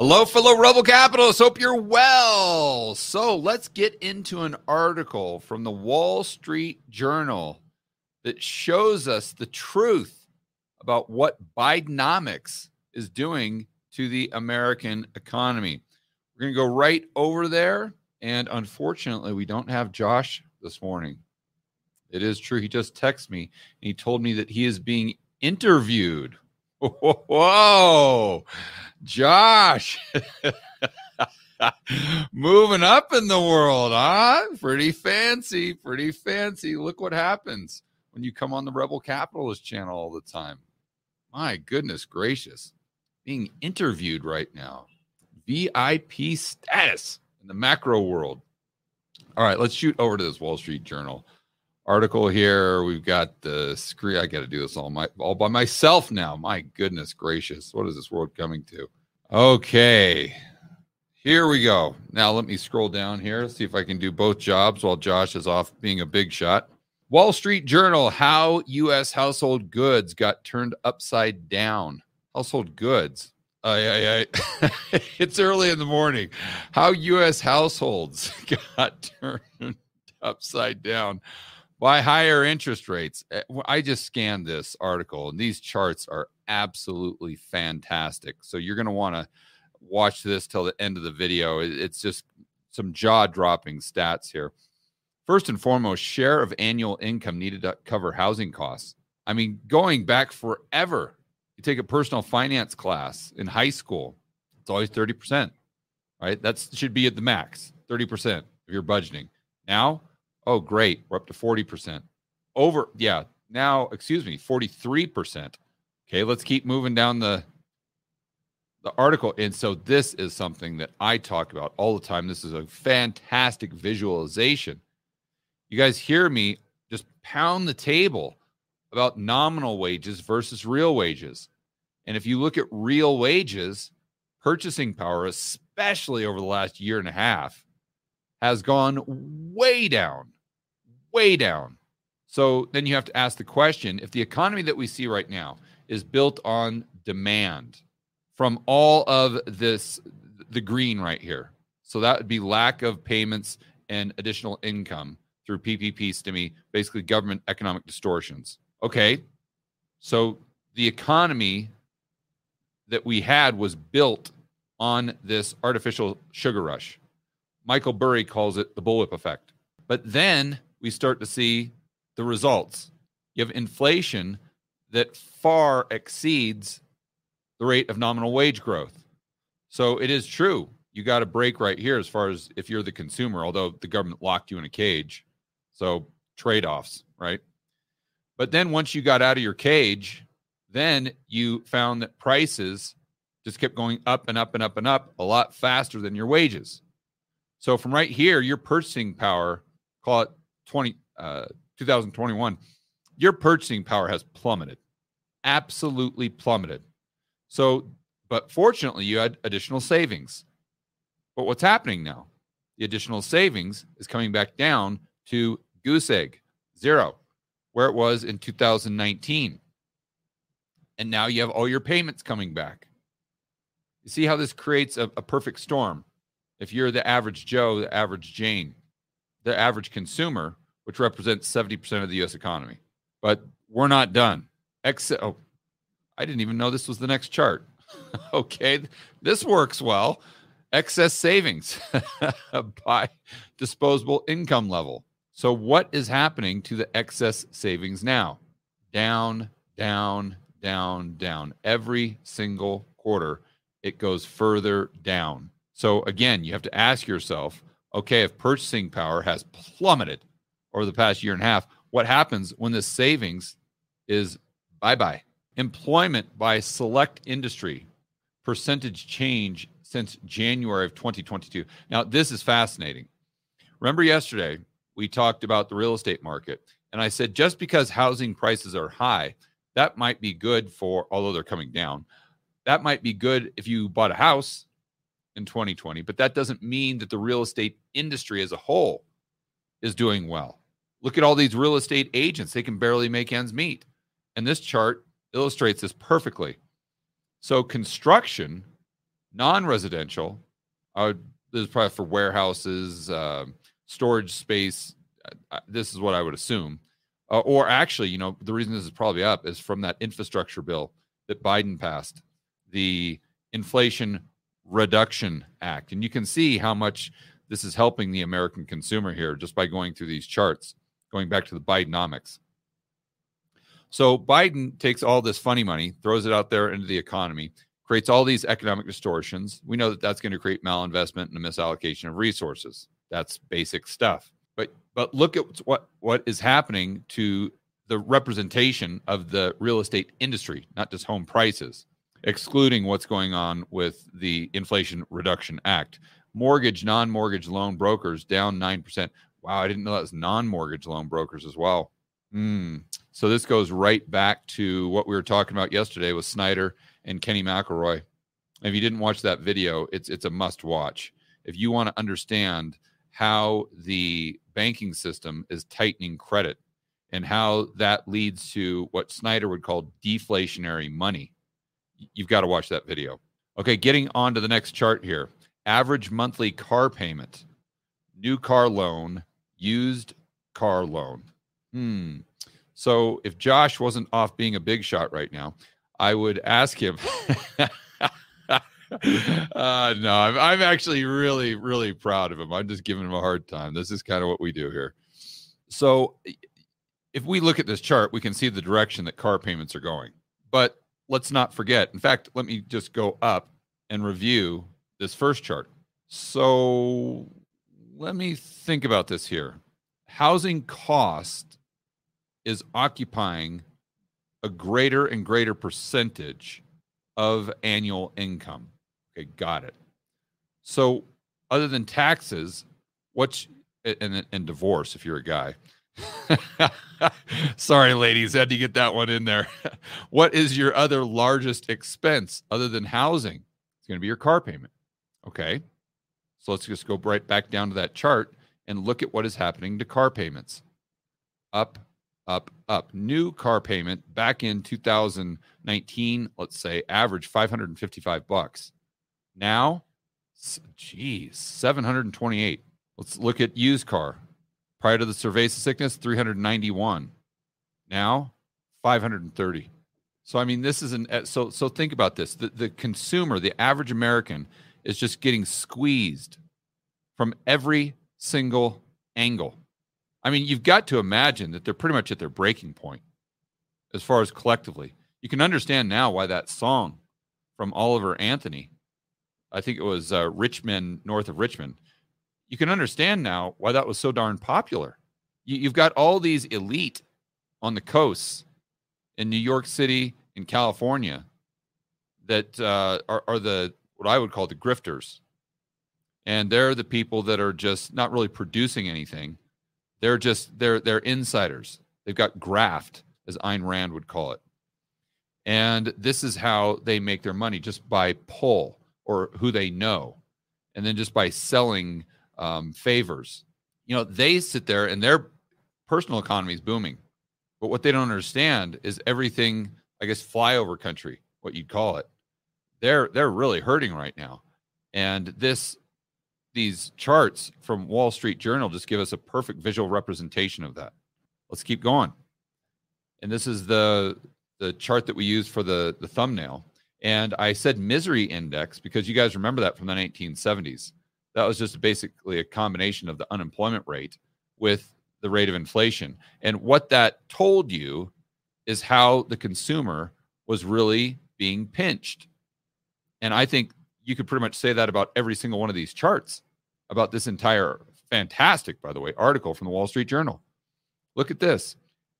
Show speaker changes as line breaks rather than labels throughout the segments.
Hello, fellow Rebel Capitalists. Hope you're well. So let's get into an article from the Wall Street Journal that shows us the truth about what Bidenomics is doing to the American economy. We're going to go right over there. And unfortunately, we don't have Josh this morning. It is true. He just texted me and he told me that he is being interviewed. Whoa, Josh. Moving up in the world, huh? Pretty fancy, pretty fancy. Look what happens when you come on the Rebel Capitalist channel all the time. My goodness gracious. Being interviewed right now. VIP status in the macro world. All right, let's shoot over to this Wall Street Journal article here. We've got the screen. I got to do this all my all by myself now. My goodness gracious, what is this world coming to? Okay, here we go. Now let me scroll down here, see if I can do both jobs while Josh is off being a big shot. Wall Street Journal: How U.S. household goods got turned upside down. Household goods. I, I, I, it's early in the morning. How U.S. households got turned upside down by higher interest rates. Eh, I just scanned this article, and these charts are absolutely fantastic. So you're going to want to watch this till the end of the video. It's just some jaw dropping stats here. First and foremost, share of annual income needed to cover housing costs. I mean, going back forever, you take a personal finance class in high school, it's always 30%, right? That should be at the max, 30% of your budgeting. Now, Oh, great. We're up to 40%. Over, yeah. Now, excuse me, 43%. Okay, let's keep moving down the the article. And so this is something that I talk about all the time. This is a fantastic visualization. You guys hear me just pound the table about nominal wages versus real wages. And if you look at real wages, purchasing power, especially over the last year and a half, has gone way down way down. So then you have to ask the question if the economy that we see right now is built on demand from all of this, the green right here. So that would be lack of payments and additional income through PPP STIMI, basically government economic distortions. Okay. So the economy that we had was built on this artificial sugar rush. Michael Burry calls it the bullwhip effect. But then we start to see the results. You have inflation that far exceeds the rate of nominal wage growth. So it is true. You got a break right here as far as if you're the consumer, although the government locked you in a cage. So trade offs, right? But then once you got out of your cage, then you found that prices just kept going up and up and up and up a lot faster than your wages. So from right here, your purchasing power, call it 20, uh, 2021, your purchasing power has plummeted, absolutely plummeted. So, but fortunately, you had additional savings. But what's happening now? The additional savings is coming back down to goose egg, zero, where it was in 2019. And now you have all your payments coming back. You see how this creates a, a perfect storm. If you're the average Joe, the average Jane, the average consumer, which represents 70% of the US economy. But we're not done. Ex- oh, I didn't even know this was the next chart. okay, this works well. Excess savings by disposable income level. So, what is happening to the excess savings now? Down, down, down, down. Every single quarter, it goes further down. So, again, you have to ask yourself okay, if purchasing power has plummeted over the past year and a half, what happens when the savings is bye bye? Employment by select industry percentage change since January of 2022. Now, this is fascinating. Remember yesterday, we talked about the real estate market, and I said just because housing prices are high, that might be good for, although they're coming down, that might be good if you bought a house in 2020, but that doesn't mean that the real estate industry as a whole is doing well. Look at all these real estate agents, they can barely make ends meet. And this chart illustrates this perfectly. So, construction Non-residential, I. This is probably for warehouses, uh, storage space. Uh, this is what I would assume. Uh, or actually, you know, the reason this is probably up is from that infrastructure bill that Biden passed, the Inflation Reduction Act, and you can see how much this is helping the American consumer here just by going through these charts, going back to the Bidenomics. So Biden takes all this funny money, throws it out there into the economy, creates all these economic distortions. We know that that's going to create malinvestment and a misallocation of resources. That's basic stuff. But but look at what what is happening to the representation of the real estate industry, not just home prices, excluding what's going on with the Inflation Reduction Act. Mortgage, non-mortgage loan brokers down 9%. Wow, I didn't know that was non-mortgage loan brokers as well. Mm. So this goes right back to what we were talking about yesterday with Snider and Kenny McElroy. If you didn't watch that video, it's it's a must watch. If you want to understand how the banking system is tightening credit and how that leads to what Snider would call deflationary money, you've got to watch that video. Okay, getting on to the next chart here. Average monthly car payment, new car loan, used car loan. Hmm. So if Josh wasn't off being a big shot right now, I would ask him. uh, no, I'm, I'm actually really, really proud of him. I'm just giving him a hard time. This is kind of what we do here. So if we look at this chart, we can see the direction that car payments are going. But let's not forget. In fact, let me just go up and review this first chart. So let me think about this here. Housing cost is occupying a greater and greater percentage of annual income. Okay, got it. So, other than taxes, what's and, and divorce if you're a guy. Sorry, ladies, had to get that one in there. what is your other largest expense other than housing? It's going to be your car payment. Okay. So let's just go right back down to that chart and look at what is happening to car payments. Up, up, up. New car payment back in 2019, let's say, average 555 bucks. Now, geez, 728. Let's look at used car. Prior to the cerveza sickness, 391. Now, 530. So I mean, this is an eh, so so think about this. The the consumer, the average American, is just getting squeezed from every single angle. I mean, you've got to imagine that they're pretty much at their breaking point as far as collectively. You can understand now why that song from Oliver Anthony, I think it was uh, Richmond, north of Richmond, you can understand now why that was so darn popular. You, you've got all these elite on the coasts in New York City in California that uh, are, are the what I would call the grifters. And they're the people that are just not really producing anything. They're just they're they're insiders. They've got graft, as Ayn Rand would call it. And this is how they make their money just by pull or who they know. And then just by selling um, favors. You know, they sit there and their personal economy is booming. But what they don't understand is everything, I guess, flyover country, what you'd call it. They're they're really hurting right now. And this these charts from Wall Street Journal just give us a perfect visual representation of that. Let's keep going. And this is the the chart that we use for the the thumbnail. And I said misery index because you guys remember that from the 1970s. That was just basically a combination of the unemployment rate with the rate of inflation. And what that told you is how the consumer was really being pinched. And I think you could pretty much say that about every single one of these charts, about this entire fantastic, by the way, article from the Wall Street Journal. Look at this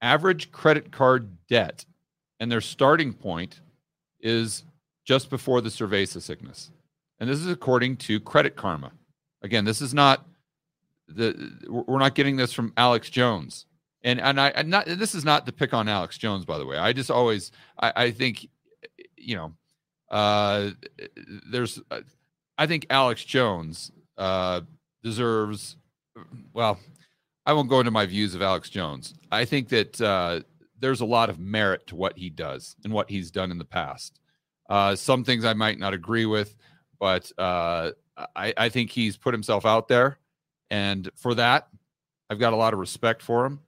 average credit card debt, and their starting point is just before the cerveza sickness. And this is according to Credit Karma. Again, this is not the we're not getting this from Alex Jones. And and I and not this is not to pick on Alex Jones, by the way. I just always I, I think you know uh there's I think Alex Jones uh deserves well I won't go into my views of Alex Jones. I think that uh there's a lot of merit to what he does and what he's done in the past. Uh, some things I might not agree with, but uh, I, I think he's put himself out there, and for that, I've got a lot of respect for him.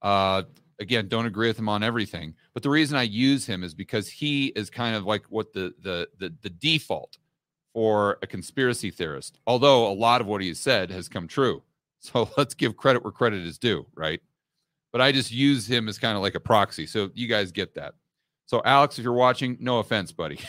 Uh, again, don't agree with him on everything, but the reason I use him is because he is kind of like what the the the, the default for a conspiracy theorist. Although a lot of what he said has come true, so let's give credit where credit is due, right? But I just use him as kind of like a proxy, so you guys get that. So, Alex, if you're watching, no offense, buddy.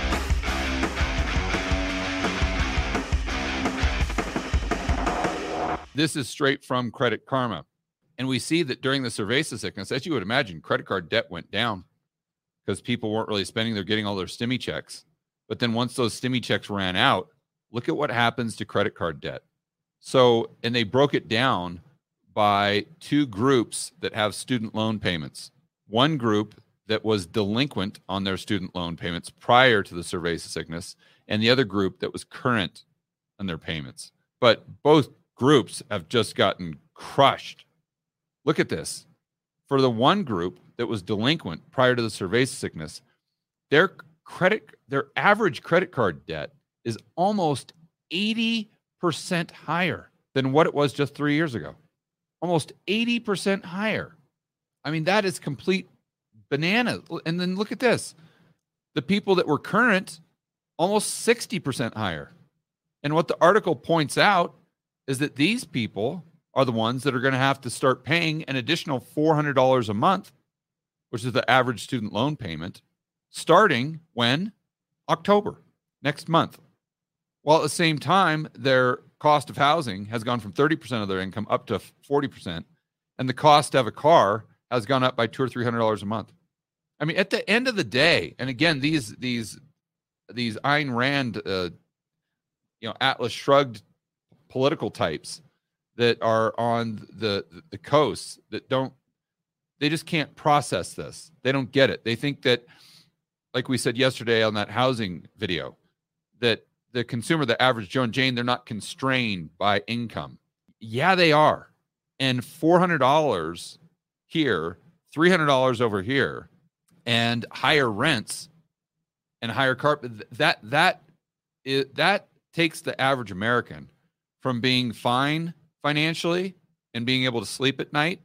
This is straight from Credit Karma. And we see that during the cerveza sickness, as you would imagine, credit card debt went down because people weren't really spending. They're getting all their stimmy checks. But then once those stimmy checks ran out, look at what happens to credit card debt. So, and they broke it down by two groups that have student loan payments. One group that was delinquent on their student loan payments prior to the cerveza sickness, and the other group that was current on their payments. But both groups have just gotten crushed. Look at this. For the one group that was delinquent prior to the cerveza sickness, their credit, their average credit card debt is almost 80% higher than what it was just three years ago. Almost 80% higher. I mean, that is complete banana. And then look at this the people that were current, almost 60% higher. And what the article points out is that these people are the ones that are going to have to start paying an additional $400 a month, which is the average student loan payment, starting when? October, next month. While at the same time, their cost of housing has gone from 30% of their income up to 40%, and the cost have a car has gone up by two or three hundred dollars a month. I mean, at the end of the day, and again, these these these Ayn Rand, uh, you know, Atlas Shrugged political types that are on the the coast that don't they just can't process this. They don't get it. They think that like we said yesterday on that housing video that the consumer the average Joe and Jane they're not constrained by income. Yeah, they are. And $400 here, $300 over here and higher rents and higher carpet that that is, that takes the average American from being fine financially and being able to sleep at night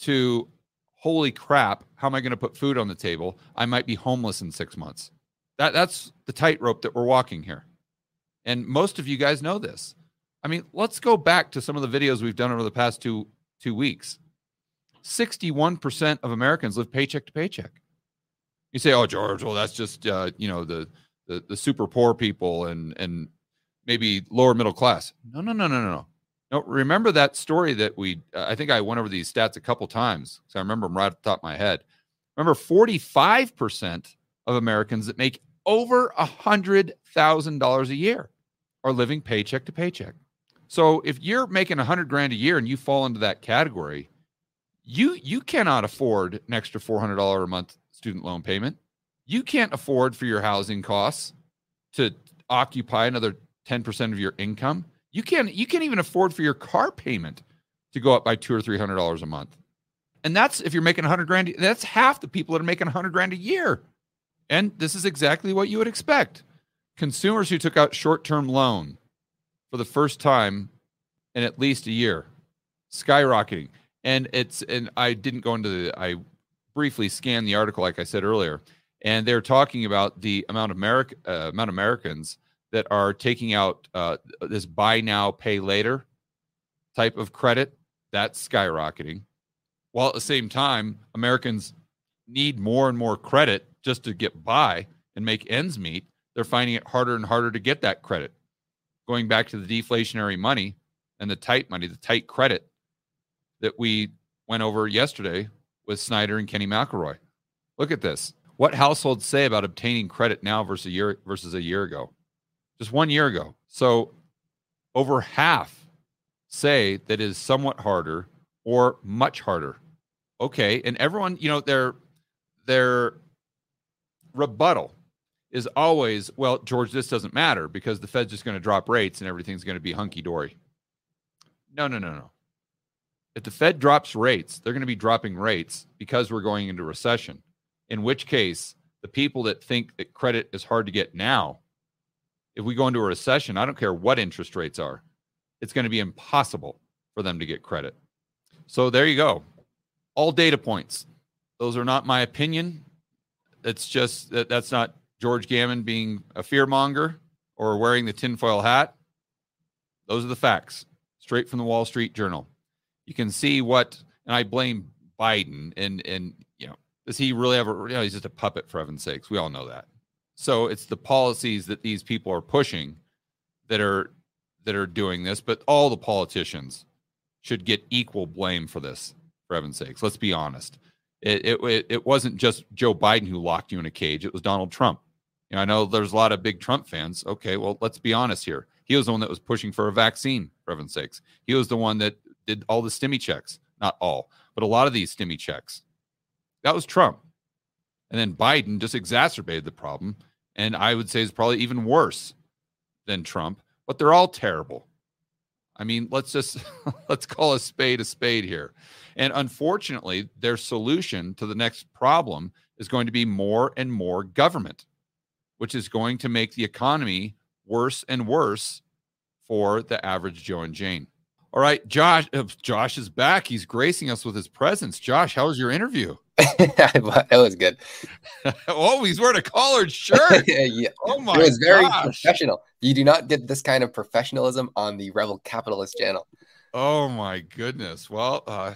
to holy crap, how am I going to put food on the table? I might be homeless in six months. That that's the tightrope that we're walking here. And most of you guys know this. I mean, let's go back to some of the videos we've done over the past two two weeks. 61% of Americans live paycheck to paycheck. You say, "Oh, George, well, that's just uh, you know the, the the super poor people and and maybe lower middle class. No, no, no, no, no. No, remember that story that we, uh, I think I went over these stats a couple times. So I remember them right at the top of my head. Remember, 45% of Americans that make over a $100,000 a year are living paycheck to paycheck. So if you're making a hundred grand a year and you fall into that category, you you cannot afford an extra four hundred dollar a month student loan payment. You can't afford for your housing costs to occupy another 10% of your income, you can't you can't even afford for your car payment to go up by two or three hundred dollars a month. And that's if you're making a hundred grand, that's half the people that are making a hundred grand a year. And this is exactly what you would expect. Consumers who took out short-term loan for the first time in at least a year, skyrocketing. And it's and I didn't go into the I briefly scanned the article, like I said earlier, and they're talking about the amount of America, uh, amount of Americans that are taking out uh, this buy now, pay later type of credit. That's skyrocketing, while at the same time, Americans need more and more credit just to get by and make ends meet. They're finding it harder and harder to get that credit. Going back to the deflationary money and the tight money, the tight credit that we went over yesterday with Snider and Kenny McElroy. Look at this. What households say about obtaining credit now versus a year versus a year ago? Just one year ago. So over half say that is somewhat harder or much harder. Okay, and everyone, you know, their their rebuttal is always, well, George, this doesn't matter because the Fed's just going to drop rates and everything's going to be hunky dory. No, no, no, no. If the Fed drops rates, they're going to be dropping rates because we're going into recession. In which case, the people that think that credit is hard to get now, if we go into a recession, I don't care what interest rates are, it's going to be impossible for them to get credit. So there you go. All data points. Those are not my opinion. It's just that that's not George Gammon being a fearmonger or wearing the tinfoil hat. Those are the facts, straight from the Wall Street Journal you can see what, and I blame Biden, and and you know, does he really ever? You know, he's just a puppet for heaven's sakes. We all know that. So it's the policies that these people are pushing that are that are doing this, but all the politicians should get equal blame for this. For heaven's sakes, let's be honest. It, it it wasn't just Joe Biden who locked you in a cage. It was Donald Trump. You know, I know there's a lot of big Trump fans. Okay, well, let's be honest here. He was the one that was pushing for a vaccine, for heaven's sakes. He was the one that did all the stimmy checks. Not all, but a lot of these stimmy checks. That was Trump. And then Biden just exacerbated the problem. And I would say is probably even worse than Trump, but they're all terrible. I mean, let's just let's call a spade a spade here. And unfortunately, their solution to the next problem is going to be more and more government, which is going to make the economy worse and worse for the average Joe and Jane. All right, Josh. Uh, Josh is back. He's gracing us with his presence. Josh, how was your interview?
that was good.
oh, he's wearing a collared shirt.
yeah. Oh my! It was very gosh. professional. You do not get this kind of professionalism on the Rebel Capitalist channel.
Oh my goodness. Well, uh,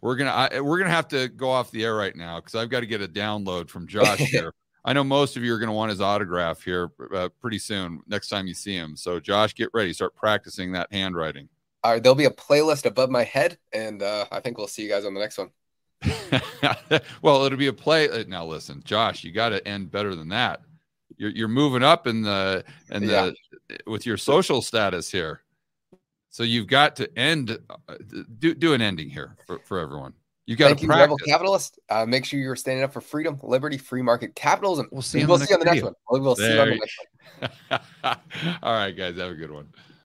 we're gonna I, we're gonna have to go off the air right now because I've got to get a download from Josh here. I know most of you are going to want his autograph here uh, pretty soon next time you see him. So, Josh, get ready. Start practicing that handwriting.
Uh, there'll be a playlist above my head, and uh, I think we'll see you guys on the next one.
well, it'll be a play. Uh, now, listen, Josh, you got to end better than that. You're you're moving up in the and the yeah. with your social status here. So you've got to end. Uh, do do an ending here for, for everyone. You got to you,
Rebel Capitalist. Uh, make sure you're standing up for freedom, liberty, free market capitalism. We'll see. We'll see on the next one. We'll, we'll see you on the next one.
All right, guys. Have a good one.